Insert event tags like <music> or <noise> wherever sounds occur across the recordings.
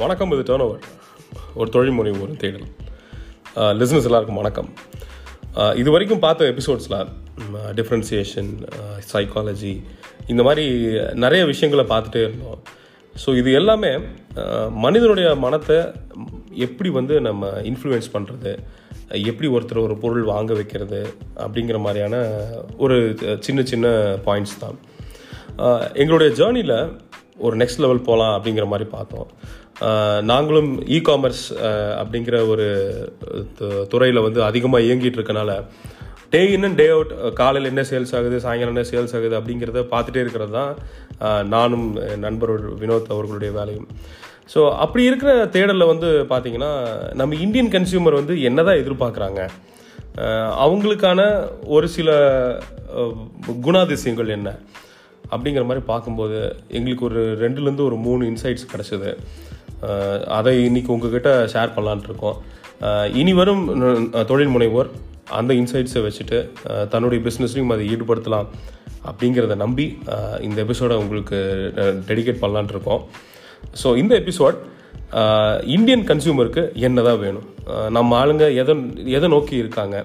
வணக்கம் இது turn over ஒரு தொழில் முனைவோர் தேடல். லிஸ்னஸ் எல்லாருக்கும் வணக்கம். இது வரைக்கும் பார்த்த எபிசோட்ஸில் டிஃப்ரென்சியேஷன் சைக்காலஜி இந்த மாதிரி நிறைய விஷயங்களை பார்த்துட்டே இருந்தோம். ஸோ இது எல்லாமே மனிதனுடைய மனத்தை எப்படி வந்து நம்ம இன்ஃப்ளூயன்ஸ் பண்ணுறது எப்படி ஒருத்தர் ஒரு பொருள் வாங்க வைக்கிறது அப்படிங்கிற மாதிரியான ஒரு சின்ன சின்ன பாயிண்ட்ஸ் தான். எங்களுடைய ஜேர்னியில் ஒரு நெக்ஸ்ட் லெவல் போகலாம் அப்படிங்கிற மாதிரி பார்த்தோம். நாங்களும் இ காமர்ஸ் அப்படிங்கிற ஒரு துறையில் வந்து அதிகமாக இயங்கிட்டு இருக்கனால டே இன் அண்ட் டே அவுட் காலையில் என்ன சேல்ஸ் ஆகுது சாயங்காலம் என்ன சேல்ஸ் ஆகுது அப்படிங்கிறத பார்த்துட்டே இருக்கிறது தான் நானும் நண்பரோட நண்பர் வினோத் அவர்களுடைய வேலையும். ஸோ அப்படி இருக்கிற தேடலில் வந்து பார்த்திங்கன்னா நம்ம இந்தியன் கன்சியூமர் வந்து என்னதான் எதிர்பார்க்குறாங்க? அவங்களுக்கான ஒரு சில குணாதிசயங்கள் என்ன? அப்படிங்கிற மாதிரி பார்க்கும்போது எங்களுக்கு ஒரு ரெண்டுலேருந்து ஒரு மூணு இன்சைட்ஸ் கிடச்சிது. அதை இன்னைக்கு உங்ககிட்ட ஷேர் பண்ணலான்ட்டு இருக்கோம். இனி வரும் தொழில் முனைவோர் அந்த இன்சைட்ஸை வச்சுட்டு தன்னுடைய பிஸ்னஸ்லையும் அதை ஈடுபடுத்தலாம் அப்படிங்கிறத நம்பி இந்த எபிசோடை உங்களுக்கு டெடிகேட் பண்ணலான் இருக்கோம். ஸோ இந்த எபிசோட் இந்தியன் கன்சியூமருக்கு என்னதான் வேணும்? நம்ம ஆளுங்க எதை எதை நோக்கி இருக்காங்க?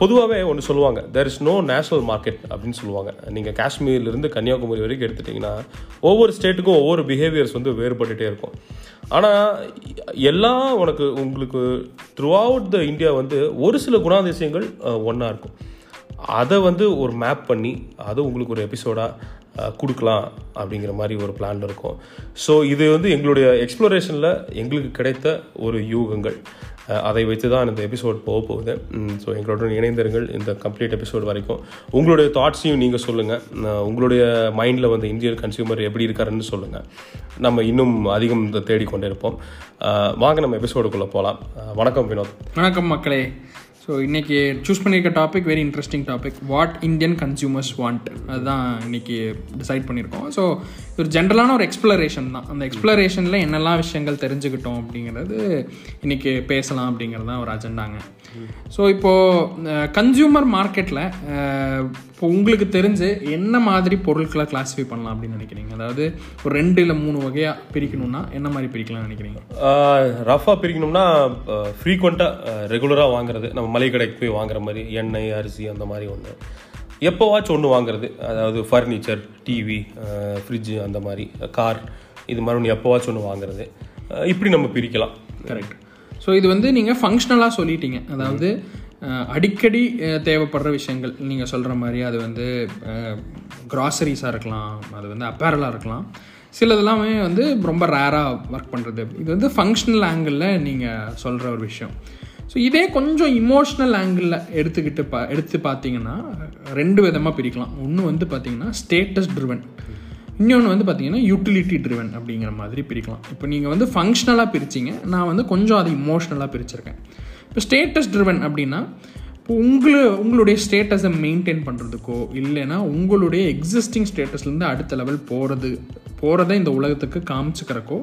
பொதுவாகவே ஒன்று சொல்லுவாங்க there is no national market அப்படின்னு சொல்லுவாங்க. நீங்கள் காஷ்மீர்லேருந்து கன்னியாகுமரி வரைக்கும் எடுத்துட்டிங்கன்னா ஒவ்வொரு ஸ்டேட்டுக்கும் ஒவ்வொரு பிஹேவியர்ஸ் வந்து வேறுபட்டுட்டே இருக்கும். ஆனால் எல்லாம் உனக்கு உங்களுக்கு த்ரூ அவுட் த இந்தியா வந்து ஒரு சில குணாதிசயங்கள் ஒன்றா இருக்கும். அதை வந்து ஒரு மேப் பண்ணி அதை உங்களுக்கு ஒரு எபிசோடாக கொடுக்கலாம் அப்படிங்கிற மாதிரி ஒரு பிளான் இருக்கும். ஸோ இது வந்து எங்களுடைய எக்ஸ்ப்ளோரேஷனில் எங்களுக்கு கிடைத்த ஒரு யூகங்கள். அதை வைத்து தான் இந்த எபிசோட் போக போகுது. ஸோ எங்களுடன் இணைந்திருங்கள் இந்த கம்ப்ளீட் எபிசோட் வரைக்கும். உங்களுடைய தாட்ஸையும் நீங்கள் சொல்லுங்கள் உங்களுடைய மைண்டில் வந்து இந்தியன் கன்சியூமர் எப்படி இருக்காருன்னு சொல்லுங்கள் நம்ம இன்னும் அதிகம் இதை தேடிக்கொண்டே இருப்போம் வாங்க நம்ம எபிசோடுக்குள்ளே போகலாம் வணக்கம் வினோத். வணக்கம் மக்களே. ஸோ இன்றைக்கி சூஸ் பண்ணியிருக்க topic very interesting topic what Indian consumers want அதுதான் இன்னைக்கு டிசைட் பண்ணியிருக்கோம் ஸோ ஒரு ஜென்ரலான ஒரு எக்ஸ்ப்ளரேஷன் தான். அந்த எக்ஸ்ப்ளரேஷனில் என்னெல்லாம் விஷயங்கள் தெரிஞ்சுக்கிட்டோம் அப்படிங்கிறது இன்றைக்கி பேசலாம் அப்படிங்கிறது தான் ஒரு அஜெண்டாங்க ஸோ இப்போது கன்சியூமர் மார்க்கெட்டில் இப்போ உங்களுக்கு தெரிஞ்சு என்ன மாதிரி பொருட்களை கிளாஸிஃபை பண்ணலாம் அப்படின்னு நினைக்கிறீங்க? அதாவது ஒரு ரெண்டு இல்லை மூணு வகையாக பிரிக்கணும்னா என்ன மாதிரி பிரிக்கலாம்னு நினைக்கிறீங்க? ரஃபாக பிரிக்கணும்னா ஃப்ரீக்வெண்ட்டாக ரெகுலராக வாங்குறது. நம்ம மளிகை கடைக்கு போய் வாங்குற மாதிரி எண்ணெய் அரிசி அந்த மாதிரி ஒன்று எப்போவாச்சும் ஒன்று வாங்குறது. அதாவது ஃபர்னிச்சர் டிவி ஃப்ரிட்ஜு அந்த மாதிரி கார் இது மாதிரி ஒன்று எப்போவாச்சும் ஒன்று வாங்குறது. இப்படி நம்ம பிரிக்கலாம். கரெக்ட் ஸோ இது வந்து நீங்கள் ஃபங்க்ஷனலாக சொல்லிட்டீங்க. அதாவது அடிக்கடி தேவைப்படுற விஷயங்கள். நீங்கள் சொல்கிற மாதிரி அது வந்து கிராசரிஸாக இருக்கலாம் அது வந்து அப்பேரலாக இருக்கலாம். சிலதெல்லாமே வந்து ரொம்ப ரேராக ஒர்க் பண்ணுறது இது வந்து ஃபங்க்ஷனல் ஆங்கிளில் நீங்கள் சொல்கிற ஒரு விஷயம். ஸோ இதே கொஞ்சம் இமோஷ்னல் ஆங்கிளில் எடுத்துக்கிட்டு பா எடுத்து பார்த்தீங்கன்னா ரெண்டு விதமாக பிரிக்கலாம். ஒன்று வந்து பார்த்தீங்கன்னா ஸ்டேட்டஸ் ட்ரிவன் இன்னொன்று வந்து பார்த்தீங்கன்னா யூட்டிலிட்டி ட்ரிவன் அப்படிங்கிற மாதிரி பிரிக்கலாம். இப்போ நீங்கள் வந்து ஃபங்க்ஷனலாக பிரிச்சிங்க. நான் வந்து கொஞ்சம் அது இமோஷ்னலாக பிரிச்சிருக்கேன். இப்போ ஸ்டேட்டஸ் ட்ரிவன் அப்படின்னா இப்போ உங்களை உங்களுடைய ஸ்டேட்டஸை மெயின்டைன் பண்ணுறதுக்கோ இல்லைன்னா உங்களுடைய எக்ஸிஸ்டிங் ஸ்டேட்டஸ்லேருந்து அடுத்த லெவல் போகிறது போகிறத இந்த உலகத்துக்கு காமிச்சுக்கிறக்கோ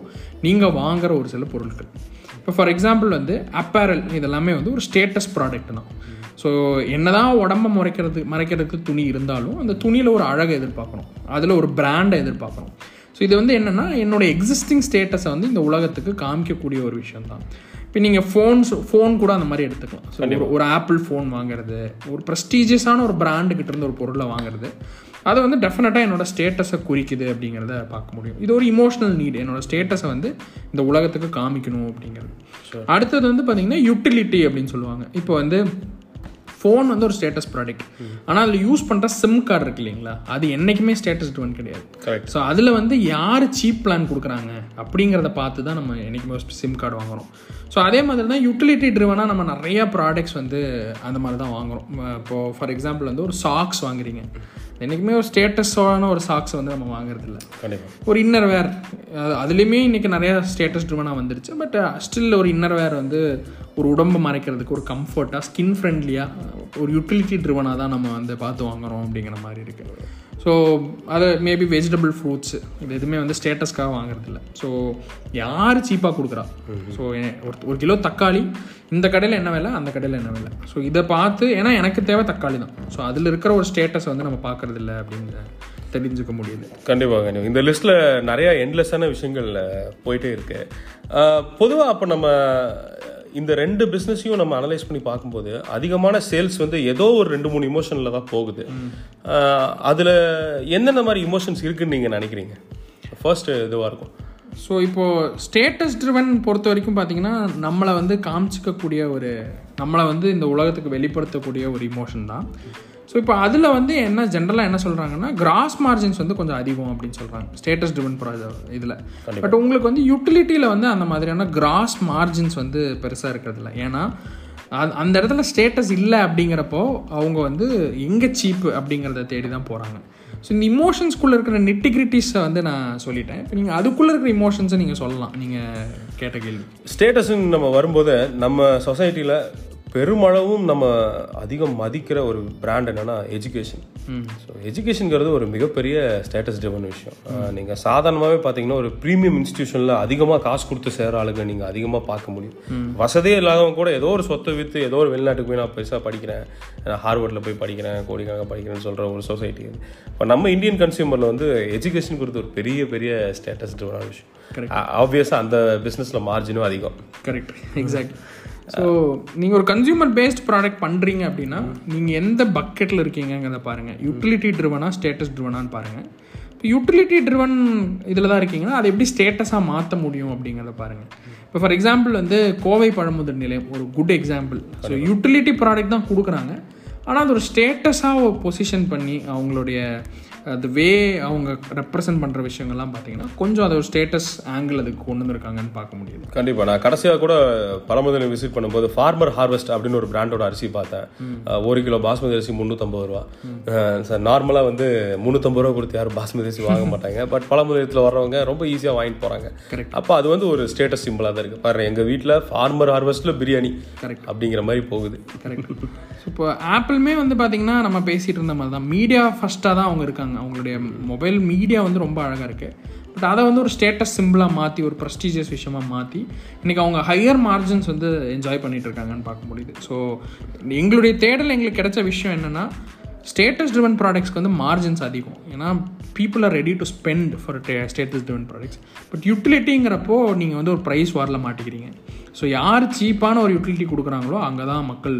நீங்கள் வாங்குகிற ஒரு சில பொருட்கள். இப்போ ஃபார் எக்ஸாம்பிள் வந்து அப்பேரல் இதெல்லாமே வந்து ஒரு ஸ்டேட்டஸ் ப்ராடக்ட் தான். ஸோ என்னதான் உடம்ப மறைக்கிறது மறைக்கிறதுக்கு துணி இருந்தாலும் அந்த துணியில் ஒரு அழகை எதிர்பார்க்கணும். அதில் ஒரு பிராண்டை எதிர்பார்க்கணும். ஸோ இது வந்து என்னென்னா என்னோட எக்ஸிஸ்டிங் ஸ்டேட்டஸை வந்து இந்த உலகத்துக்கு காமிக்கக்கூடிய ஒரு விஷயம் தான் இப்போ நீங்கள் ஃபோன்ஸ் ஃபோன் கூட அந்த மாதிரி எடுத்துக்கலாம். ஸோ ஒரு ஒரு ஆப்பிள் ஃபோன் வாங்குறது ஒரு ப்ரெஸ்டீஜியஸான ஒரு பிராண்டுக்கிட்ட இருந்து ஒரு பொருளை வாங்குறது அது வந்து டெஃபினட்டாக என்னோட ஸ்டேட்டஸை குறிக்குது அப்படிங்கிறத பார்க்க முடியும். இது ஒரு இமோஷனல் நீட் என்னோட ஸ்டேட்டஸை வந்து இந்த உலகத்துக்கு காமிக்கணும் அப்படிங்கிறது. அடுத்தது வந்து பார்த்தீங்கன்னா யூட்டிலிட்டி அப்படின்னு சொல்லுவாங்க. இப்போ வந்து ஃபோன் வந்து ஒரு ஸ்டேட்டஸ் ப்ராடக்ட் ஆனால் அதில் யூஸ் பண்ணுற சிம் கார்டு இருக்கு இல்லைங்களா? அது என்றைக்குமே ஸ்டேட்டஸ் ட்ரிவன் கிடையாது. கரெக்ட் ஸோ அதில் வந்து யார் சீப் பிளான் கொடுக்குறாங்க அப்படிங்கிறத பார்த்து தான் நம்ம என்றைக்குமே சிம் கார்டு வாங்குறோம். ஸோ அதே மாதிரி தான் யூட்டிலிட்டி ட்ரிவனாக நம்ம நிறைய ப்ராடக்ட்ஸ் வந்து அந்த மாதிரி தான் வாங்குறோம் இப்போது ஃபார் எக்ஸாம்பிள் வந்து ஒரு சாக்ஸ் வாங்குறீங்க. என்றைக்குமே ஒரு ஸ்டேட்டஸான ஒரு சாக்ஸ் வந்து நம்ம வாங்குறதில்ல. கண்டிப்பாக ஒரு இன்னர் வேர் அதுலேயுமே இன்றைக்கி நிறைய ஸ்டேட்டஸ் ட்ரிவனாக வந்துருச்சு. பட் ஸ்டில் ஒரு இன்னர் வேர் வந்து ஒரு உடம்பை மறைக்கிறதுக்கு ஒரு கம்ஃபர்ட்டாக ஸ்கின் ஃப்ரெண்ட்லியாக ஒரு யூட்டிலிட்டி ட்ரிவனாக தான் நம்ம வந்து பார்த்து வாங்குறோம் அப்படிங்கிற மாதிரி இருக்குது ஸோ அது மேபி வெஜிடபிள் ஃப்ரூட்ஸ் இது எதுவுமே வந்து ஸ்டேட்டஸ்க்காக வாங்குறதில்ல. ஸோ யார் சீப்பாக கொடுக்குறா? ஸோ ஒரு ஒரு கிலோ தக்காளி இந்த கடையில் என்ன விலை அந்த கடையில் என்ன விலை? ஸோ இதை பார்த்து ஏன்னா எனக்கு தேவை தக்காளி தான். ஸோ அதில் இருக்கிற ஒரு ஸ்டேட்டஸ் வந்து நம்ம பார்க்கறதில்ல அப்படின்னு தெரிஞ்சுக்க முடியுது. கண்டிப்பாக கண்டிப்பாக இந்த லிஸ்ட்டில் நிறையா எண்ட்லெஸ்ஸான விஷயங்கள் போயிட்டே இருக்கு. பொதுவாக அப்போ நம்ம இந்த ரெண்டு பிஸ்னஸையும் நம்ம அனலைஸ் பண்ணி பார்க்கும்போது அதிகமான சேல்ஸ் வந்து ஏதோ ஒரு ரெண்டு மூணு இமோஷனில் தான் போகுது. அதில் எந்தெந்த மாதிரி இமோஷன்ஸ் இருக்குன்னு நீங்கள் நினைக்கிறீங்க? ஃபர்ஸ்ட் இதுவாக இருக்கும். ஸோ இப்போது ஸ்டேட்டஸ் ட்ரிவன் பொறுத்த வரைக்கும் பார்த்தீங்கன்னா நம்மளை வந்து காமிச்சிக்கக்கூடிய ஒரு நம்மளை வந்து இந்த உலகத்துக்கு வெளிப்படுத்தக்கூடிய ஒரு இமோஷன் தான். ஸோ இப்போ அதில் வந்து என்ன ஜென்ரலாக என்ன சொல்கிறாங்கன்னா கிராஸ் மார்ஜின்ஸ் வந்து கொஞ்சம் அதிகம் அப்படின்னு சொல்கிறாங்க ஸ்டேட்டஸ் ட்ரிவன் ப்ராஜெக்ட் இதில். பட் உங்களுக்கு வந்து யூட்டிலிட்டியில் வந்து அந்த மாதிரியான கிராஸ் மார்ஜின்ஸ் வந்து பெருசாக இருக்கிறதில்ல. ஏன்னா அது அந்த இடத்துல ஸ்டேட்டஸ் இல்லை அப்படிங்கிறப்போ அவங்க வந்து எங்கே சீப்பு அப்படிங்கிறத தேடி தான் போகிறாங்க ஸோ இந்த இமோஷன்ஸ்குள்ளே இருக்கிற நெட்டிகிரிட்டிஸை வந்து நான் சொல்லிட்டேன். இப்போ நீங்கள் அதுக்குள்ளே இருக்கிற இமோஷன்ஸை நீங்கள் சொல்லலாம். நீங்கள் கேட்ட கேள்வி. ஸ்டேட்டஸ்ன்னு நம்ம வரும்போது நம்ம சொசைட்டியில் பெருமளவும் நம்ம அதிகம் மதிக்கிற ஒரு பிராண்ட் என்னன்னா எஜுகேஷன் ஸோ எஜுகேஷனுங்கிறது ஒரு மிகப்பெரிய ஸ்டேட்டஸ் டிவன் விஷயம். நீங்கள் சாதாரணமாகவே பார்த்தீங்கன்னா ஒரு ப்ரீமியம் இன்ஸ்டியூஷனில் அதிகமாக காசு கொடுத்து சேர ஆளுங்க நீங்கள் அதிகமாக பார்க்க முடியும். வசதியே இல்லாதவங்க கூட ஏதோ ஒரு சொத்தை விற்று ஏதோ ஒரு வெளிநாட்டுக்கு போய் நான் பெருசாக படிக்கிறேன். நான் ஹார்வர்டில் போய் படிக்கிறேன் கோடிக்கணக்காக படிக்கிறேன்னு சொல்கிற ஒரு சொசைட்டி இப்போ நம்ம இந்தியன் கன்சியூமரில் வந்து எஜுகேஷன் கொடுத்து ஒரு பெரிய பெரிய ஸ்டேட்டஸ் டிவனான விஷயம். ஆப்வியஸாக அந்த பிஸ்னஸில் மார்ஜினும் அதிகம். கரெக்ட் எக்ஸாக்ட் ஸோ நீங்கள் ஒரு கன்சியூமர் பேஸ்ட் ப்ராடக்ட் பண்ணுறீங்க அப்படின்னா நீங்கள் எந்த பக்கெட்டில் இருக்கீங்கங்கிறத பாருங்கள் யூட்டிலிட்டி ட்ரிவனா ஸ்டேட்டஸ் ட்ரிவனான்னு பாருங்கள் இப்போ யூட்டிலிட்டி ட்ரிவன் இதில் தான் இருக்கீங்கன்னா அதை எப்படி ஸ்டேட்டஸாக மாற்ற முடியும் அப்படிங்கிறத பாருங்கள் இப்போ ஃபார் எக்ஸாம்பிள் வந்து கோவை பழமுதிர் நிலையம் ஒரு good example so utility product தான் கொடுக்குறாங்க. ஆனால் அது ஒரு ஸ்டேட்டஸாக பொசிஷன் பண்ணி அவங்களுடைய அது வே அவங்க ரெப்ரசன்ட் பண்ணுற விஷயங்கள்லாம் பார்த்தீங்கன்னா கொஞ்சம் அதை ஒரு ஸ்டேட்டஸ் ஆங்கிள் அதுக்கு கொண்டு வந்திருக்காங்கன்னு பார்க்க முடியுது. கண்டிப்பா. நான் கடைசியாக கூட பழமுதலை விசிட் பண்ணும்போது ஃபார்மர் ஹார்வெஸ்ட் அப்படின்னு ஒரு பிராண்டோட அரிசி பார்த்தேன். ஒரு கிலோ பாஸ்மதி அரிசி முந்நூற்றம்பது ரூபா. சார் நார்மலாக வந்து முந்நூற்றம்பது ரூபா கொடுத்து யாரும் பாஸ்மதி அரிசி வாங்க <laughs> மாட்டாங்க. பட் பழமுதலத்தில் வர்றவங்க ரொம்ப ஈஸியாக வாங்கிட்டு போகிறாங்க. அப்போ அது வந்து ஒரு ஸ்டேட்டஸ் சிம்பிளாக தான் இருக்குது பாரு எங்கள் வீட்டில் ஃபார்மர் ஹார்வெஸ்ட்டில் பிரியாணி Correct. அப்படிங்கிற மாதிரி போகுது. கரெக்ட் இப்போ ஆப்பிளுமே வந்து பார்த்தீங்கன்னா நம்ம பேசிகிட்டு இருந்த மாதிரி தான். மீடியா ஃபஸ்ட்டாக தான் அவங்க இருக்காங்க. அவங்களுடைய மொபைல் மீடியா வந்து ரொம்ப அழகாக இருக்குது பட் அதை வந்து ஒரு ஸ்டேட்டஸ் சிம்பிளாக மாற்றி ஒரு ப்ரெஸ்டீஜியஸ் விஷயமாக மாற்றி இன்றைக்கி அவங்க ஹையர் மார்ஜின்ஸ் வந்து என்ஜாய் பண்ணிட்டு இருக்காங்கன்னு பார்க்க முடியுது. ஸோ எங்களுடைய தேடல் எங்களுக்கு கிடைச்ச விஷயம் என்னென்னா ஸ்டேட்டஸ் ட்ரிவன் ப்ராடக்ட்ஸ்க்கு வந்து மார்ஜின்ஸ் அதிகம். ஏன்னா people are ready to spend for status driven products but யூட்டிலிட்டிங்கிறப்போ நீங்கள் வந்து ஒரு ப்ரைஸ் வாரில் மாட்டிக்கிறீங்க. ஸோ யார் சீப்பான ஒரு யூட்டிலிட்டி கொடுக்குறாங்களோ அங்கே தான் மக்கள்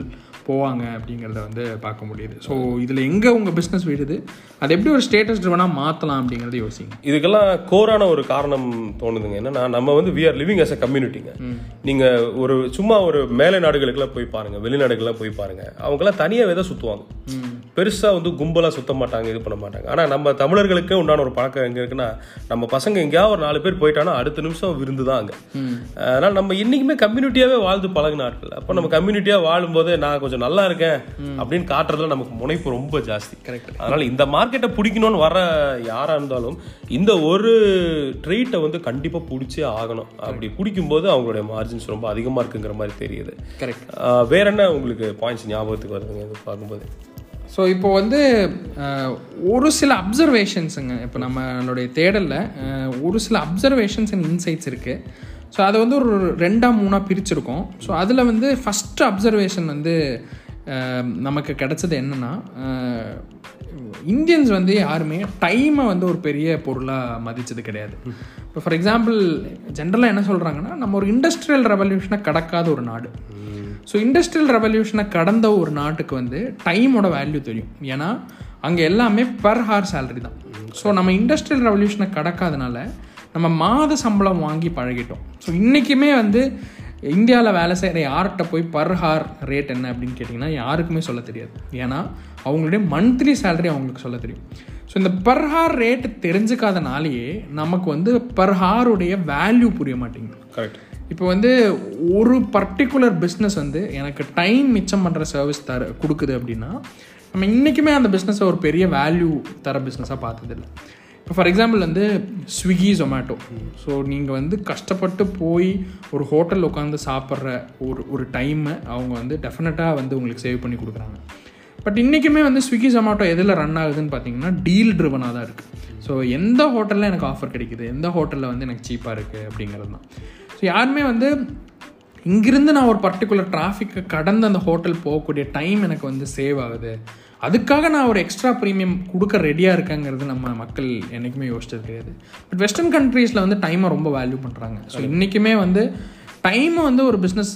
போவாங்க அப்படிங்கிறத வந்து பார்க்க முடியுது. ஸோ இதில் எங்கே உங்கள் பிஸ்னஸ் விடுது அதை எப்படி ஒரு ஸ்டேட்டஸ் ட்ரிவனாக மாற்றலாம் அப்படிங்கிறத யோசிங்க. இதுக்கெல்லாம் கோரான ஒரு காரணம் தோணுதுங்க. என்னன்னா நம்ம வந்து we are living as a கம்யூனிட்டிங்க நீங்க ஒரு சும்மா ஒரு மேலை நாடுகளுக்கெல்லாம் போய் பாருங்க வெளிநாடுகள்லாம் போய் பாருங்க. அவங்கெல்லாம் தனியாவே தான் சுத்துவாங்க. பெருசா வந்து கும்பலா சுத்த மாட்டாங்க இது பண்ண மாட்டாங்க. ஆனா நம்ம தமிழர்களுக்கே உண்டான ஒரு பழக்கம் எங்க இருக்குன்னா நம்ம பசங்க எங்கேயாவது ஒரு நாலு பேர் போயிட்டானா அடுத்த நிமிஷம் விருந்து தான் அங்க. அதனால நம்ம இன்னைக்குமே கம்யூனிட்டியாவே வாழ்ந்து பழகின ஆட்கள் அப்போ நம்ம கம்யூனிட்டியா வாழும்போது நான் கொஞ்சம் நல்லா இருக்கேன் அப்படின்னு காட்டுறதுல நமக்கு முனைப்பு ரொம்ப ஜாஸ்தி. Correct. அதனால இந்த மார்க்கெட்டை பிடிக்கணும்னு வர யாரா இருந்தாலும் இந்த ஒரு ட்ரீட்டை வந்து கண்டிப்பா பிடிச்சே ஆகணும். அப்படி பிடிக்கும்போது அவங்களுடைய மார்ஜின்ஸ் ரொம்ப அதிகமா இருக்குங்கிற மாதிரி தெரியுது. கரெக்ட் வேற என்ன உங்களுக்கு பாயிண்ட்ஸ் ஞாபகத்துக்கு வருதுங்க இது பார்க்கும்போது? ஸோ இப்போ வந்து ஒரு சில அப்சர்வேஷன்ஸுங்க இப்போ நம்மளுடைய தேடலில் ஒரு சில அப்சர்வேஷன்ஸ் அண்ட் இன்சைட்ஸ் இருக்குது ஸோ அதை வந்து ஒரு ரெண்டாக மூணாக பிரிச்சிருக்கோம். ஸோ அதில் வந்து ஃபஸ்ட்டு அப்சர்வேஷன் வந்து நமக்கு கிடைச்சது என்னென்னா இந்தியன்ஸ் வந்து யாருமே டைமை வந்து ஒரு பெரிய பொருளாக மதித்தது கிடையாது. இப்போ ஃபார் எக்ஸாம்பிள் ஜென்ரலாக என்ன சொல்கிறாங்கன்னா நம்ம ஒரு இண்டஸ்ட்ரியல் ரெவல்யூஷனை கடக்காத ஒரு நாடு. ஸோ இண்டஸ்ட்ரியல் ரெவல்யூஷனை கடந்த ஒரு நாட்டுக்கு வந்து டைமோட வேல்யூ தெரியும். ஏன்னா அங்கே எல்லாமே பர் ஹார் சேலரி தான். ஸோ நம்ம இண்டஸ்ட்ரியல் ரெவல்யூஷனை கடக்காதனால நம்ம மாத சம்பளம் வாங்கி பழகிட்டோம். ஸோ இன்றைக்குமே வந்து இந்தியாவில் வேலை செய்கிற யார்கிட்ட போய் பர் ஹார் ரேட் என்ன அப்படின்னு கேட்டிங்கன்னா யாருக்குமே சொல்ல தெரியாது. ஏன்னா அவங்களுடைய மந்த்லி சேலரி அவங்களுக்கு சொல்ல தெரியும். ஸோ இந்த பர் ஹார் ரேட் தெரிஞ்சுக்காதனாலேயே நமக்கு வந்து பர் ஹாருடைய வேல்யூ புரிய மாட்டேங்குது. கரெக்ட் இப்போ வந்து ஒரு பர்டிகுலர் பிஸ்னஸ் வந்து எனக்கு டைம் மிச்சம் பண்ணுற சர்வீஸ் தர கொடுக்குது அப்படின்னா நம்ம இன்றைக்குமே அந்த பிஸ்னஸை ஒரு பெரிய வேல்யூ தர பிஸ்னஸாக பார்த்ததில்ல. இப்போ ஃபார் எக்ஸாம்பிள் வந்து ஸ்விக்கி ஜொமேட்டோ ஸோ நீங்கள் வந்து கஷ்டப்பட்டு போய் ஒரு ஹோட்டலில் உட்காந்து சாப்பிட்ற ஒரு ஒரு டைமை அவங்க வந்து டெஃபினட்டாக வந்து உங்களுக்கு சேவ் பண்ணி கொடுக்குறாங்க. பட் இன்றைக்குமே வந்து ஸ்விக்கி ஜொமேட்டோ எதில் ரன் ஆகுதுன்னு பார்த்தீங்கன்னா டீல் ட்ரிவனாக தான் இருக்குது ஸோ எந்த ஹோட்டலில் எனக்கு ஆஃபர் கிடைக்குது? எந்த ஹோட்டலில் வந்து எனக்கு சீப்பாக இருக்குது அப்படிங்கிறது தான். ஸோ யாருமே வந்து இங்கிருந்து நான் ஒரு பர்டிகுலர் டிராஃபிக்கை கடந்து அந்த ஹோட்டல் போகக்கூடிய டைம் எனக்கு வந்து சேவ் ஆகுது. அதுக்காக நான் ஒரு எக்ஸ்ட்ரா ப்ரீமியம் கொடுக்க ரெடியாக இருக்கேங்கிறது நம்ம மக்கள் என்றைக்குமே யோசிச்சது கிடையாது. பட் வெஸ்டர்ன் கண்ட்ரீஸில் வந்து டைமை ரொம்ப வேல்யூ பண்ணுறாங்க ஸோ இன்றைக்குமே வந்து டைமை வந்து ஒரு பிஸ்னஸ்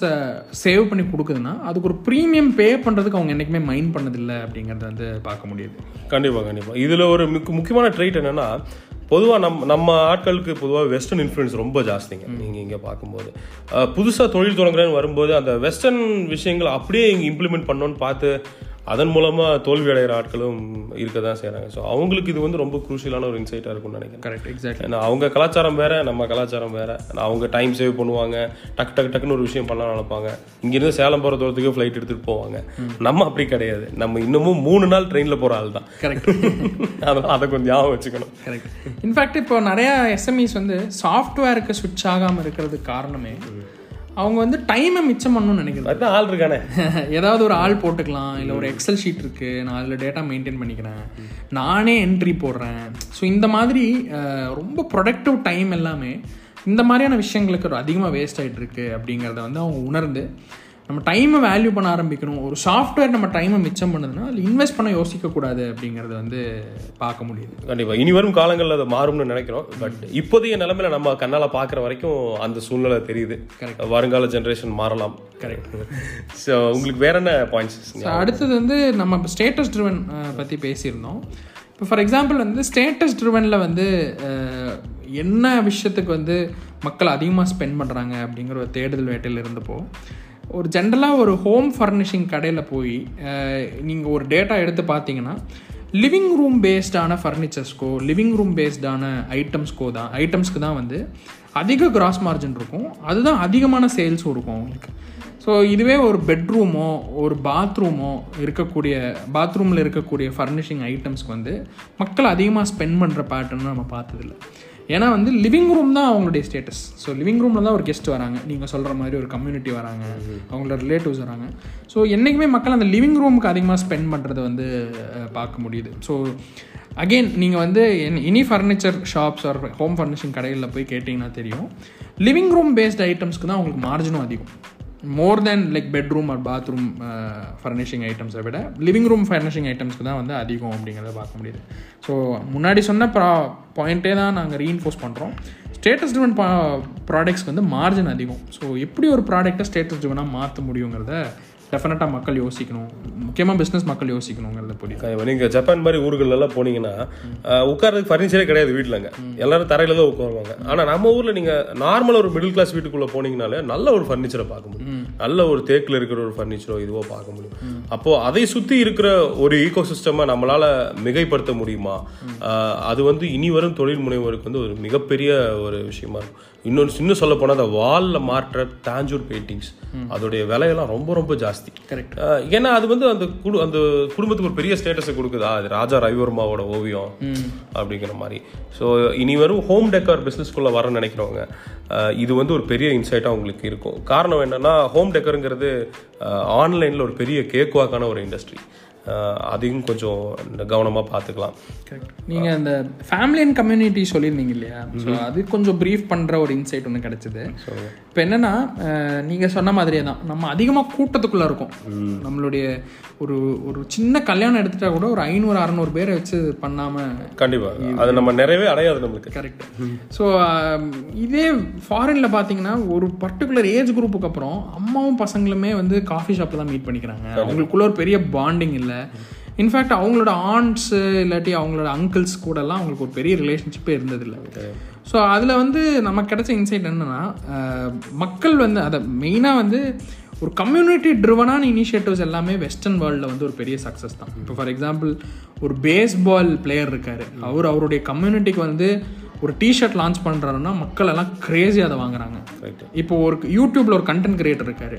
சேவ் பண்ணி கொடுக்குதுன்னா அதுக்கு ஒரு ப்ரீமியம் பே பண்ணுறதுக்கு அவங்க என்றைக்குமே மைண்ட் பண்ணதில்லை அப்படிங்கிறத வந்து பார்க்க முடியுது. கண்டிப்பாக கண்டிப்பாக இதில் ஒரு முக்கிய முக்கியமான ட்ரைட் என்னன்னா பொதுவாக நம்ம நம்ம ஆட்களுக்கு பொதுவாக வெஸ்டர்ன் இன்ஃப்ளூயன்ஸ் ரொம்ப ஜாஸ்திங்க. நீங்கள் இங்கே பார்க்கும்போது. புதுசாக தொழில் தொடங்குறேன்னு வரும்போது அந்த வெஸ்டர்ன் விஷயங்கள் அப்படியே இங்கே இம்ப்ளிமெண்ட் பண்ணோன்னு பார்த்து அதன் மூலமாக தோல்வி அடைகிற ஆட்களும் இருக்க தான் செய்கிறாங்க ஸோ அவங்களுக்கு இது வந்து ரொம்ப குரூஷியலான ஒரு இன்சைட்டாக இருக்கும்னு நினைக்கிறேன். கரெக்ட் எக்ஸாக்ட்லி ஏன்னா அவங்க கலாச்சாரம் வேற நம்ம கலாச்சாரம் வேற. அவங்க டைம் சேவ் பண்ணுவாங்க. டக்கு டக்கு டக்குன்னு ஒரு விஷயம் பண்ணலாம் நினைப்பாங்க. இங்கிருந்து சேலம் போகிற தூரத்துக்கு ஃப்ளைட் எடுத்துகிட்டு போவாங்க. நம்ம அப்படி கிடையாது. நம்ம இன்னமும் மூணு நாள் ட்ரெயினில் போகிற ஆள் தான். கரெக்ட் <laughs> அதெல்லாம் அதை கொஞ்சம் ஞாபகம் வச்சுக்கணும். கரெக்ட் இன்ஃபேக்ட் இப்போ நிறையா எஸ்எம்இஸ் வந்து சாஃப்ட்வேருக்கு ஸ்விட்ச் ஆகாமல் இருக்கிறதுக்கு காரணமே அவங்க வந்து டைமை மிச்சம் பண்ணணும்னு நினைக்கிறது அதுதான் ஆள் இருக்கானே. <laughs> ஏதாவது ஒரு ஆள் போட்டுக்கலாம் இல்லை ஒரு எக்ஸல் ஷீட் இருக்கு நான் அதில் டேட்டா மெயின்டைன் பண்ணிக்கிறேன். நானே என்ட்ரி போடுறேன். ஸோ இந்த மாதிரி ரொம்ப ப்ரொடக்டிவ் டைம் எல்லாமே இந்த மாதிரியான விஷயங்களுக்கு ஒரு அதிகமாக வேஸ்ட் ஆகிட்டு இருக்கு அப்படிங்கிறத வந்து அவங்க உணர்ந்து நம்ம டைமை வேல்யூ பண்ண ஆரம்பிக்கணும். ஒரு சாஃப்ட்வேர் நம்ம டைமை மிச்சம் பண்ணுதுன்னா அதில் இன்வெஸ்ட் பண்ண யோசிக்கக்கூடாது அப்படிங்கிறத வந்து பார்க்க முடியுது. கண்டிப்பா. இனி வரும் காலங்களில் அது மாறும்னு நினைக்கிறோம். பட் இப்போதைய நிலைமையில நம்ம கண்ணால பார்க்குற வரைக்கும் அந்த சூழ்நிலை தெரியுது. வருங்கால ஜென்ரேஷன் மாறலாம். கரெக்ட் ஸோ உங்களுக்கு வேற என்ன பாயிண்ட்ஸ் அடுத்தது வந்து நம்ம ஸ்டேட்டஸ் ட்ரிவன் பற்றி பேசியிருந்தோம். இப்போ ஃபார் எக்ஸாம்பிள் வந்து ஸ்டேட்டஸ் ட்ரிவனில் வந்து என்ன விஷயத்துக்கு வந்து மக்கள் அதிகமாக ஸ்பெண்ட் பண்ணுறாங்க அப்படிங்கிற ஒரு தேடுதல் வேட்டையில் இருந்தப்போ ஒரு ஜென்ரலாக ஒரு ஹோம் ஃபர்னிஷிங் கடையில் போய் நீங்கள் ஒரு டேட்டா எடுத்து பார்த்தீங்கன்னா லிவிங் ரூம் பேஸ்டான ஃபர்னிச்சர்ஸ்க்கோ லிவிங் ரூம் பேஸ்டான ஐட்டம்ஸ்க்கோ தான் ஐட்டம்ஸ்க்கு தான் வந்து அதிக கிராஸ் மார்ஜின் இருக்கும். அதுதான் அதிகமான சேல்ஸும் இருக்கும் அவங்களுக்கு ஸோ இதுவே ஒரு பெட்ரூமோ ஒரு பாத்ரூமோ இருக்கக்கூடிய பாத்ரூமில் இருக்கக்கூடிய ஃபர்னிஷிங் ஐட்டம்ஸ்க்கு வந்து மக்கள் அதிகமாக ஸ்பெண்ட் பண்ணுற பேட்டர்ன் நம்ம பார்த்ததில்ல. ஏன்னா வந்து லிவிங் ரூம் தான் அவங்களுடைய ஸ்டேட்டஸ் ஸோ லிவிங் ரூமில் தான் ஒரு கெஸ்ட் வராங்க. நீங்கள் சொல்கிற மாதிரி ஒரு கம்யூனிட்டி வராங்க. அவங்களோட ரிலேட்டிவ்ஸ் வராங்க. ஸோ என்றைக்குமே மக்கள் அந்த லிவிங் ரூமுக்கு அதிகமாக ஸ்பெண்ட் பண்ணுறத வந்து பார்க்க முடியுது. ஸோ அகெயின் நீங்கள் வந்து இனி furniture shops or home furnishing கடைகளில் போய் கேட்டிங்கன்னா தெரியும். லிவிங் ரூம் பேஸ்ட் ஐட்டம்ஸ்க்கு தான் உங்களுக்கு மார்ஜினும் அதிகம். More than like bedroom or bathroom furnishing ஐட்டம்ஸை விட லிவிங் ரூம் ஃபர்னிஷிங் ஐட்டம்ஸ்க்கு தான் வந்து அதிகம் அப்படிங்கிறத பார்க்க முடியுது. ஸோ முன்னாடி சொன்ன ப்ரா பாயிண்ட்டே தான் நாங்கள் ரீஇன்ஃபோர்ஸ் பண்ணுறோம் ஸ்டேட்டஸ் ட்ரிவன் பா ப்ராடக்ட்ஸ்க்கு வந்து மார்ஜின் அதிகம். ஸோ எப்படி ஒரு ப்ராடக்ட்டை ஸ்டேட்டஸ் ட்ரிவனாக மாற்ற முடியுங்கிறத டெஃபினட்டாக மக்கள் யோசிக்கணும். முக்கியமாக பிஸ்னஸ் மக்கள் யோசிக்கணுங்கிறத புரியுது நீங்க ஜப்பான் மாதிரி ஊர்கள் எல்லாம் போனீங்கன்னா அஹ், உட்கார்றதுக்கு ஃபர்னிச்சரே கிடையாது வீட்டுலங்க எல்லாரும் தரையில தான் உட்காருவாங்க. ஆனா நம்ம ஊர்ல நீங்க நார்மல் ஒரு மிடில் கிளாஸ் வீட்டுக்குள்ள போனீங்கனாலே நல்ல ஒரு ஃபர்னிச்சரை பார்க்க முடியும். நல்ல ஒரு தேக்கில் இருக்கிற ஒரு ஃபர்னிச்சரோ இதுவோ பார்க்க முடியும். அப்போ அதை சுத்தி இருக்கிற ஒரு ஈகோ சிஸ்டமை நம்மளால மிகைப்படுத்த முடியுமா? அது வந்து இனி வரும் தொழில் முனைவோருக்கு வந்து ஒரு மிகப்பெரிய ஒரு விஷயமா இருக்கும். இன்னொன்று இன்னும் சொல்ல போனால் அந்த வாலில் மாற்ற தாஞ்சூர் பெயிண்டிங்ஸ் அதோடைய விலையெல்லாம் ரொம்ப ரொம்ப ஜாஸ்தி. கரெக்ட் ஏன்னா அது வந்து அந்த குடு அந்த குடும்பத்துக்கு ஒரு பெரிய ஸ்டேட்டஸை கொடுக்குதா? அது ராஜா ரவிவர்மாவோட ஓவியம் அப்படிங்கிற மாதிரி. ஸோ இனி வரும் ஹோம் டெக்கார் பிஸ்னஸ்குள்ளே வரணும்னு நினைக்கிறவங்க இது வந்து ஒரு பெரிய இன்சைட்டாக உங்களுக்கு இருக்கும். காரணம் என்னன்னா ஹோம் டெக்கருங்கிறது ஆன்லைனில் ஒரு பெரிய கேக்வாக்கான ஒரு இண்டஸ்ட்ரி அதையும் கொஞ்சம் கவனமாக பார்த்துக்கலாம். நீங்கள் அந்த ஃபேமிலி அண்ட் கம்யூனிட்டி சொல்லியிருந்தீங்க இல்லையா? ஸோ அது கொஞ்சம் ப்ரீஃப் பண்ணுற ஒரு இன்சைட் ஒன்று கிடைச்சிது. இப்போ என்னன்னா நீங்கள் சொன்ன மாதிரியே தான். நம்ம அதிகமாக கூட்டத்துக்குள்ளே இருக்கோம். நம்மளுடைய ஒரு ஒரு சின்ன கல்யாணம் எடுத்துட்டா கூட ஒரு ஐநூறு அறநூறு பேரை வச்சு பண்ணாமல் கண்டிப்பாக அது நம்ம நிறையவே அடையாது நம்மளுக்கு. கரெக்ட் ஸோ இதே ஃபாரினில் பார்த்தீங்கன்னா ஒரு பர்டிகுலர் ஏஜ் குரூப்புக்கு அப்புறம் அம்மாவும் பசங்களுமே வந்து காஃபி ஷாப்பில் தான் மீட் பண்ணிக்கிறாங்க. அவங்களுக்குள்ள ஒரு பெரிய பாண்டிங் இல்லை. இன்ஃபேக்ட் அவங்களோட ஆண்ட்ஸு இல்லாட்டி அவங்களோட அங்கிள்ஸ் கூடலாம் அவங்களுக்கு ஒரு பெரிய ரிலேஷன்ஷிப்பே இருந்ததில்லை. ஸோ அதில் வந்து நமக்கு கிடைச்ச இன்சைட் என்னன்னா மக்கள் வந்து அதை மெயினாக வந்து ஒரு கம்யூனிட்டி ட்ரிவனான இனிஷியேட்டிவ்ஸ் எல்லாமே வெஸ்டர்ன் வேர்ல்டில் வந்து ஒரு பெரிய சக்ஸஸ் தான். இப்போ ஃபார் எக்ஸாம்பிள் ஒரு பேஸ்பால் பிளேயர் இருக்காரு. அவர் அவருடைய கம்யூனிட்டிக்கு வந்து ஒரு டிஷர்ட் லான்ச் பண்ணுறாருன்னா மக்கள் எல்லாம் கிரேசி அதை வாங்குறாங்க. இப்போ ஒரு யூடியூப்ல ஒரு கண்டென்ட் கிரியேட்டர் இருக்காரு.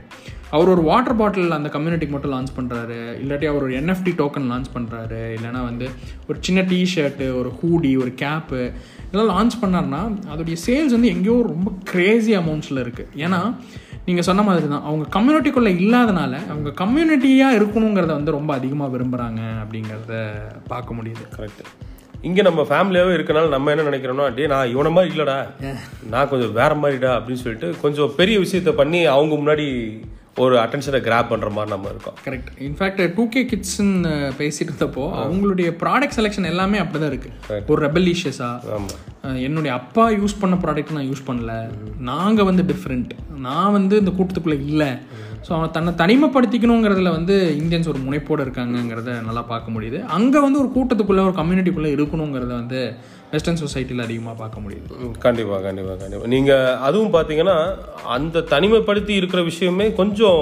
அவர் ஒரு வாட்டர் பாட்டில் அந்த கம்யூனிட்டிக்கு மட்டும் லான்ச் பண்ணுறாரு இல்லாட்டி அவர் ஒரு என்எஃப்டி டோக்கன் லான்ச் பண்ணுறாரு இல்லைன்னா வந்து ஒரு சின்ன டிஷர்ட்டு ஒரு ஹூடி ஒரு கேப்பு இதெல்லாம் லான்ச் பண்ணாருன்னா அதோடைய சேல்ஸ் வந்து எங்கேயோ ரொம்ப கிரேசி அமௌண்ட்ஸில் இருக்குது ஏன்னா நீங்கள் சொன்ன மாதிரி தான் அவங்க கம்யூனிட்டிக்குள்ளே இல்லாதனால அவங்க கம்யூனிட்டியாக இருக்கணுங்கிறத வந்து ரொம்ப அதிகமாக விரும்புகிறாங்க அப்படிங்கிறத பார்க்க முடியுது. கரெக்ட் இங்க நம்ம ஃபேமிலியாவே இருக்கனால நம்ம என்ன நினைக்கிறோம்னா டே நான் இவன மாதிரி இல்லடா. நான் கொஞ்சம் வேற மாதிரிடா அப்படின்னு சொல்லிட்டு கொஞ்சம் பெரிய விஷயத்த பண்ணி அவங்க முன்னாடி ஒரு அட்டென்ஷனை கிராப் பண்ணுற மாதிரி நம்ம இருக்கோம். Correct in fact two K கிட்ஸ்ன்னு பேசிட்டு இருந்தப்போ அவங்களுடைய ப்ராடக்ட் செலெக்ஷன் எல்லாமே அப்படிதான் இருக்கு. ஒரு ரெபல்லிஷியஸா ஆமாம் என்னுடைய அப்பா யூஸ் பண்ண ப்ராடக்ட் நான் யூஸ் பண்ணல. நாங்கள் வந்து டிஃப்ரெண்ட் நான் வந்து இந்த கூட்டத்துக்குள்ளே இல்லை. ஸோ அவன் தன்னை தனிமைப்படுத்திக்கணுங்கிறதுல வந்து இந்தியன்ஸ் ஒரு முனைப்போடு இருக்காங்கங்கிறத நல்லா பார்க்க முடியுது. அங்கே வந்து ஒரு கூட்டத்துக்குள்ளே ஒரு கம்யூனிட்டிக்குள்ளே இருக்கணுங்கிறத வந்து வெஸ்டர்ன் சொசைட்டியில் அதிகமாக பார்க்க முடியுது. ம், கண்டிப்பா கண்டிப்பா கண்டிப்பா. நீங்க அதுவும் பாத்தீங்கன்னா அந்த தனிமைப்படுத்தி இருக்கிற விஷயமே கொஞ்சம்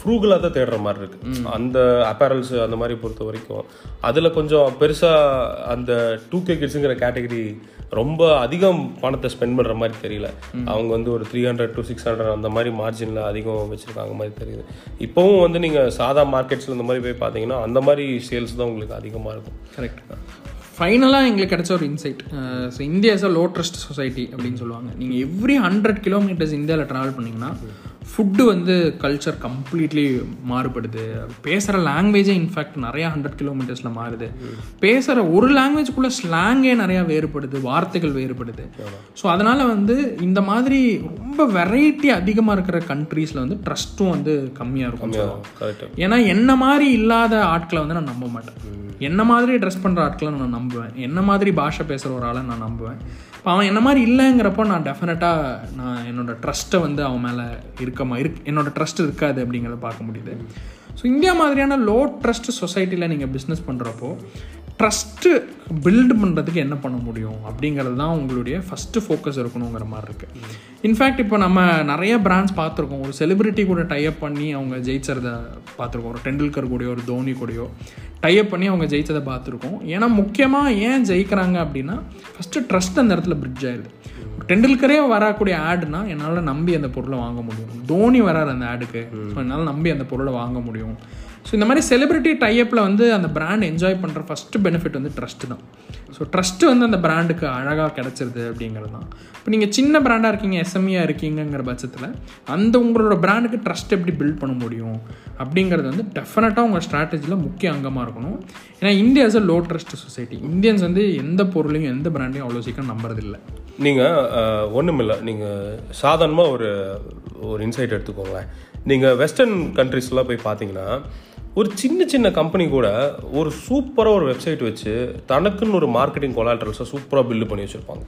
ஃப்ரூகலாக தான் தேடுற மாதிரி இருக்கு. அந்த அப்பேரல்ஸ் அந்த மாதிரி பொறுத்த வரைக்கும். அதுல கொஞ்சம் பெருசா அந்த டூ கே கிட்ஸுங்கிற கேட்டகரி ரொம்ப அதிகம் பணத்தை ஸ்பெண்ட் பண்ற மாதிரி தெரியல. அவங்க வந்து ஒரு three hundred to six hundred அந்த மாதிரி மார்ஜினில் அதிகம் வச்சிருக்காங்க மாதிரி தெரியுது. இப்போவும் வந்து நீங்க சாதா மார்க்கெட்ஸ்ல இந்த மாதிரி போய் பார்த்தீங்கன்னா அந்த மாதிரி சேல்ஸ் தான் உங்களுக்கு அதிகமா இருக்கும். கரெக்ட் ஃபைனலாக எங்களுக்கு கிடைச்ச ஒரு insight so India is a low trust society அப்படின்னு சொல்லுவாங்க. நீங்கள் எவ்ரி ஹண்ட்ரட் கிலோமீட்டர்ஸ் இந்தியாவில் ட்ராவல் பண்ணிங்கன்னா ஃபுட்டு வந்து கல்ச்சர் கம்ப்ளீட்லி மாறுபடுது. பேசுகிற லாங்குவேஜே இன்ஃபேக்ட் நிறையா ஹண்ட்ரட் கிலோமீட்டர்ஸில் மாறுது. பேசுகிற ஒரு லாங்குவேஜ்குள்ளே ஸ்லாங்கே நிறையா வேறுபடுது வார்த்தைகள் வேறுபடுது. ஸோ அதனால் வந்து இந்த மாதிரி ரொம்ப வெரைட்டி அதிகமாக இருக்கிற கண்ட்ரீஸில் வந்து ட்ரஸ்ட்டும் வந்து கம்மியாக இருக்கும் ஏன்னா என்ன மாதிரி இல்லாத ஆட்களை வந்து நான் நம்ப மாட்டேன். என்ன மாதிரி ட்ரெஸ் பண்ணுற ஆட்களை நான் நம்புவேன். என்ன மாதிரி பாஷை பேசுகிற ஒரு ஆளை நான் நம்புவேன். இப்போ அவன் என்ன மாதிரி இல்லைங்கிறப்போ நான் டெஃபினட்டாக நான் என்னோட ட்ரஸ்ட்டை வந்து அவன் மேலே இருக்கமா இருக் என்னோட ட்ரஸ்ட் இருக்காது அப்படிங்கிறத பார்க்க முடியுது. ஸோ இந்தியா மாதிரியான லோ ட்ரஸ்ட் சொசைட்டியில் நீங்கள் பிஸ்னஸ் பண்ணுறப்போ ட்ரஸ்ட்டு பில்ட் பண்ணுறதுக்கு என்ன பண்ண முடியும்? அப்படிங்கிறது தான் உங்களுடைய ஃபஸ்ட்டு ஃபோக்கஸ் இருக்கணுங்கிற மாதிரி இருக்குது இன்ஃபேக்ட் இப்போ நம்ம நிறைய பிராண்ட்ஸ் பார்த்துருக்கோம். ஒரு செலிபிரிட்டி கூட டைப் பண்ணி அவங்க ஜெயிச்சதை பார்த்துருக்கோம். ஒரு டெண்டுல்கர் கூடயோ ஒரு தோனி கூடயோ டைப் பண்ணி அவங்க ஜெயிச்சதை பார்த்துருக்கோம். ஏன்னா முக்கியமாக ஏன் ஜெயிக்கிறாங்க அப்படின்னா ஃபஸ்ட்டு ட்ரஸ்ட் அந்த இடத்துல பிரிட்ஜ் ஆயிடுது. டெண்டுல்கரே வரக்கூடிய ஆடுனா என்னால் நம்பி அந்த பொருளை வாங்க முடியும். தோனி வராரு அந்த ஆடுக்கு. ஸோ என்னால் நம்பி அந்த பொருளை வாங்க முடியும். ஸோ இந்த மாதிரி செலிபிரிட்டி டைப்பில் வந்து அந்த பிராண்ட் என்ஜாய் பண்ணுற ஃபஸ்ட்டு பெனிஃபிட் வந்து ட்ரஸ்ட்டு தான். ஸோ ட்ரஸ்ட்டு வந்து அந்த பிராண்டுக்கு அழகாக கிடச்சிருது அப்படிங்கிறது தான். இப்போ நீங்கள் சின்ன பிராண்டாக இருக்கீங்க எஸ்எம்இயாக இருக்கீங்கங்கிற பட்சத்தில் அந்த உங்களோட பிராண்டுக்கு ட்ரஸ்ட் எப்படி பில்ட் பண்ண முடியும் அப்படிங்கிறது வந்து டெஃபினட்டாக உங்கள் ஸ்ட்ராட்டஜியில் முக்கிய அங்கமாக இருக்கணும். ஏன்னா India is a low trust society Indians வந்து எந்த பொருளையும் எந்த பிராண்டையும் அவ்வளோ சீக்கிரம் நம்புறதில்லை. நீங்கள் ஒன்றுமில்ல நீங்கள் சாதாரணமாக ஒரு ஒரு இன்சைட் எடுத்துக்கோங்களேன். நீங்கள் வெஸ்டர்ன் கண்ட்ரிஸ்லாம் போய் பார்த்தீங்கன்னா ஒரு சின்ன சின்ன கம்பெனி கூட ஒரு சூப்பராக ஒரு வெப்சைட் வச்சு தனக்குன்னு ஒரு மார்க்கெட்டிங் கொலாட்ரல்ஸை சூப்பராக பில்டு பண்ணி வச்சுருப்பாங்க.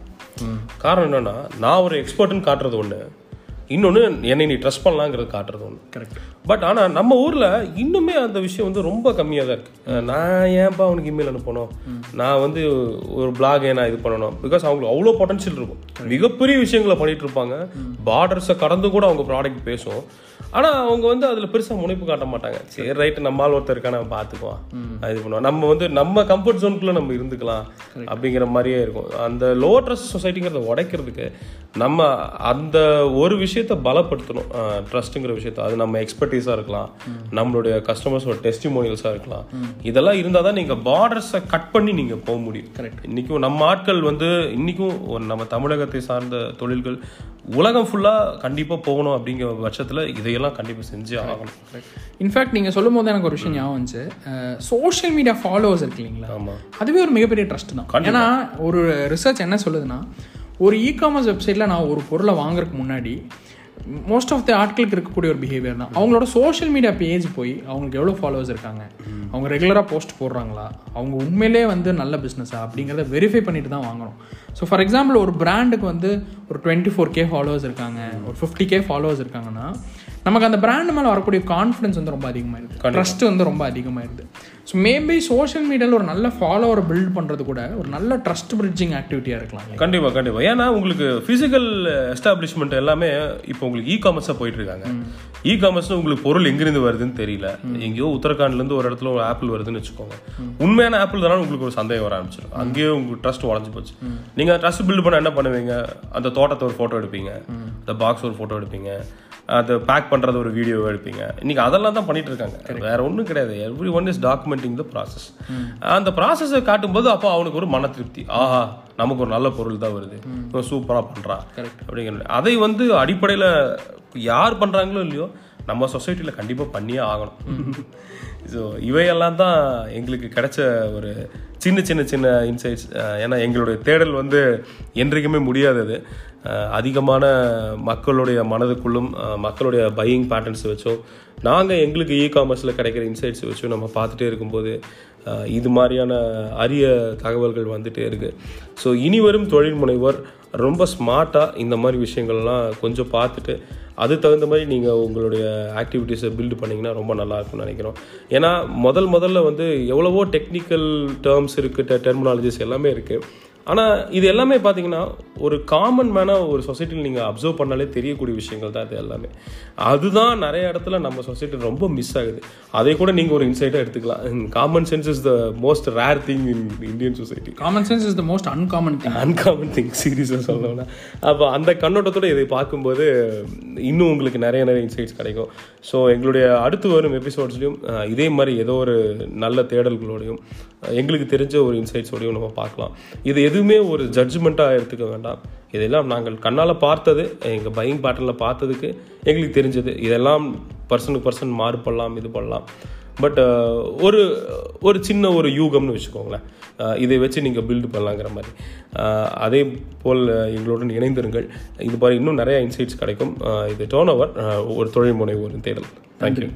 காரணம் என்னென்னா நான் ஒரு எக்ஸ்பர்ட்னு காட்டுறது ஒன்று இன்னொன்று என்னை நீ ட்ரஸ்ட் பண்ணலாங்கிறது காட்டுறது ஒன்று கரெக்ட் பட் ஆனால் நம்ம ஊரில் இன்னுமே அந்த விஷயம் வந்து ரொம்ப கம்மியாக தான் இருக்குது நான் ஏன்ப்பா அவனுக்கு இமெயில் அனுப்பணும்? நான் வந்து ஒரு பிளாக் நான் இது பண்ணணும்? பிகாஸ் அவங்களுக்கு அவ்வளோ பொட்டன்ஷியல் இருக்கும். மிகப்பெரிய விஷயங்களை பண்ணிட்டு இருப்பாங்க. பார்டர்ஸை கடந்து கூட அவங்க ப்ராடக்ட் பேசும். ஆனால் அவங்க வந்து அதில் பெருசாக முனைப்பு காட்ட மாட்டாங்க. சரி ரைட்டு நம்மால் ஒருத்தர் இருக்கா நம்ம பார்த்துக்குவோம் இது பண்ணுவோம். நம்ம வந்து நம்ம கம்ஃபர்ட் ஜோனுக்குள்ளே நம்ம இருந்துக்கலாம் அப்படிங்கிற மாதிரியே இருக்கும். அந்த லோ ட்ரஸ்ட் சொசைட்டிங்கிறத உடைக்கிறதுக்கு நம்ம அந்த ஒரு விஷயத்தை பலப்படுத்தணும். ட்ரஸ்ட்டுங்கிற விஷயத்த. அது நம்ம எக்ஸ்பர்டீஸாக இருக்கலாம். நம்மளுடைய கஸ்டமர்ஸோட டெஸ்டிமோனியல்ஸாக இருக்கலாம். இதெல்லாம் இருந்தால் தான் நீங்கள் பார்டர்ஸை கட் பண்ணி நீங்கள் போக முடியும். கரெக்ட் இன்றைக்கும் நம்ம ஆட்கள் வந்து இன்றைக்கும் நம்ம தமிழகத்தை சார்ந்த தொழில்கள் உலகம் ஃபுல்லாக கண்டிப்பாக போகணும் அப்படிங்கிற பட்சத்தில் இதையெல்லாம் கண்டிப்பாக செஞ்சு ஆகணும். இன்ஃபேக்ட் நீங்கள் சொல்லும் போது எனக்கு ஒரு விஷயம் ஞாபகம் வந்துச்சு. சோஷியல் மீடியா ஃபாலோவர்ஸ் இருக்கு இல்லைங்களா? ஆமாம் அதுவே ஒரு மிகப்பெரிய ட்ரஸ்ட் தான். ஏன்னா ஒரு ரிசர்ச் என்ன சொல்லுதுன்னா ஒரு இ காமர்ஸ் வெப்சைட்டில் நான் ஒரு பொருளை வாங்குறதுக்கு முன்னாடி மோஸ்ட் ஆஃப் த ஆட்களுக்கு இருக்கக்கூடிய ஒரு பிஹேவியர் தான். அவங்களோட சோஷியல் மீடியா பேஜ் போய் அவங்களுக்கு எவ்வளோ ஃபாலோவர்ஸ் இருக்காங்க? அவங்க ரெகுலராக போஸ்ட் போடுறாங்களா? அவங்க உண்மையிலே வந்து நல்ல பிஸ்னஸா அப்படிங்கிறத வெரிஃபை பண்ணிட்டு தான் வாங்கணும். ஸோ ஃபார் எக்ஸாம்பிள் ஒரு பிராண்டுக்கு வந்து ஒரு டுவெண்ட்டி ஃபோர் கே ஃபாலோவர்ஸ் இருக்காங்க ஒரு ஃபிஃப்டி கே ஃபாலோவர்ஸ் இருக்காங்கன்னா நமக்கு அந்த பிராண்ட் மேலே வரக்கூடிய கான்ஃபிடன்ஸ் வந்து ரொம்ப அதிகமாயிருது ட்ரஸ்ட் வந்து ரொம்ப அதிகமாயிருது ஸோ மேபி சோஷியல் மீடியாவில் ஒரு நல்ல ஃபாலோவரை பில்ட் பண்ணுறது கூட ஒரு நல்ல ட்ரஸ்ட் பிரிட்ஜிங் ஆக்டிவிட்டியாக இருக்கலாம் கண்டிப்பாக கண்டிப்பாக ஏன்னா உங்களுக்கு ஃபிசிக்கல் எஸ்டாப்ளிஷ்மெண்ட் எல்லாமே இப்போ உங்களுக்கு இ காமர்ஸாக போயிட்டு இருக்காங்க இ காமர்ஸ்னு உங்களுக்கு பொருள் எங்கிருந்து வருதுன்னு தெரியல. எங்கேயோ உத்தரகாண்ட்லேருந்து ஒரு இடத்துல ஒரு ஆப்பிள் வருதுன்னு வச்சுக்கோங்க. உண்மையான ஆப்பிள் தானே உங்களுக்கு ஒரு சந்தேகம் வர ஆரம்பிச்சிடும் அங்கேயே உங்களுக்கு ட்ரஸ்ட் உடஞ்சி போச்சு. நீங்கள் ட்ரஸ்ட் பில்ட் பண்ண என்ன பண்ணுவீங்க? அந்த தோட்டத்தை ஒரு ஃபோட்டோ எடுப்பீங்க. அந்த பாக்ஸ் ஒரு ஃபோட்டோ எடுப்பீங்க. அதை பேக் பண்ணுறது ஒரு வீடியோ எடுப்பீங்க. இன்னைக்கு அதெல்லாம் தான் பண்ணிட்டு இருக்காங்க வேற ஒன்றும் கிடையாது. Every one is documenting the process அந்த ப்ராசஸை காட்டும்போது அப்போ அவனுக்கு ஒரு மன திருப்தி. ஆஹா நமக்கு ஒரு நல்ல பொருள் தான் வருது. சூப்பராக பண்ணுறான் அப்படிங்கிற அதை வந்து அடிப்படையில் யார் பண்ணுறாங்களோ இல்லையோ நம்ம சொசைட்டியில் கண்டிப்பாக பண்ணியே ஆகணும். ஸோ இவையெல்லாம் தான் எங்களுக்கு கிடைச்ச ஒரு சின்ன சின்ன சின்ன இன்சைட்ஸ் ஏன்னா எங்களுடைய தேடல் வந்து என்றைக்குமே முடியாதது. அதிகமான மக்களுடைய மனதுக்குள்ளும் மக்களுடைய பையிங் பேட்டர்ன்ஸ் வச்சோ நாங்கள் எங்களுக்கு இ காமர்ஸில் கிடைக்கிற இன்சைட்ஸ் வச்சும் நம்ம பார்த்துட்டே இருக்கும்போது இது மாதிரியான அரிய தகவல்கள் வந்துகிட்டே இருக்குது ஸோ இனி வரும் தொழில் முனைவர் ரொம்ப ஸ்மார்ட்டாக இந்த மாதிரி விஷயங்கள்லாம் கொஞ்சம் பார்த்துட்டு அது தகுந்த மாதிரி நீங்கள் உங்களுடைய ஆக்டிவிட்டீஸை பில்டு பண்ணிங்கன்னா ரொம்ப நல்லாயிருக்கும்னு நினைக்கிறோம். ஏன்னா முதல் முதல்ல வந்து எவ்வளவோ டெக்னிக்கல் டேர்ம்ஸ் இருக்குது டெர்மினாலஜிஸ் எல்லாமே இருக்குது ஆனால் இது எல்லாமே பார்த்தீங்கன்னா ஒரு காமன் மேனாக ஒரு சொசைட்டியில் நீங்கள் அப்சர்வ் பண்ணாலே தெரியக்கூடிய விஷயங்கள் தான் இது எல்லாமே. அதுதான் நிறைய இடத்துல நம்ம சொசைட்டி ரொம்ப மிஸ் ஆகுது. அதை கூட நீங்கள் ஒரு இன்சைட்டாக எடுத்துக்கலாம். Common sense is the most rare thing in Indian society common sense is the most uncommon thing uncommon thing சீரியஸாக சொல்லணும்னா. அப்போ அந்த கண்ணோட்டத்தோட இதை பார்க்கும்போது இன்னும் உங்களுக்கு நிறைய நிறைய இன்சைட்ஸ் கிடைக்கும். ஸோ எங்களுடைய அடுத்து வரும் எபிசோட்ஸ்லையும் இதே மாதிரி ஏதோ ஒரு நல்ல தேடல்களோடையும் எங்களுக்கு தெரிஞ்ச ஒரு இன்சைட்ஸோடையும் நம்ம பார்க்கலாம். இது எதுவுமே ஒரு ஜட்ஜ்மெண்ட்டாக எடுத்துக்க வேண்டாம். இதெல்லாம் நாங்கள் கண்ணால் பார்த்தது எங்கள் பையிங் பேட்டர்னில் பார்த்ததுக்கு எங்களுக்கு தெரிஞ்சது. இதெல்லாம் பர்சனுக்கு பர்சன் மாறுபடலாம் இது பண்ணலாம். பட் ஒரு ஒரு சின்ன ஒரு யூகம்னு வச்சுக்கோங்களேன். இதை வச்சு நீங்கள் பில்டு பண்ணலாங்கிற மாதிரி. அதே போல் எங்களுடன் இணைந்திருங்கள். இது மாதிரி இன்னும் நிறையா இன்சைட்ஸ் கிடைக்கும். இது டோன் ஓவர் ஒரு தொழில் முனைவோரின் தேடல் தேங்க்யூ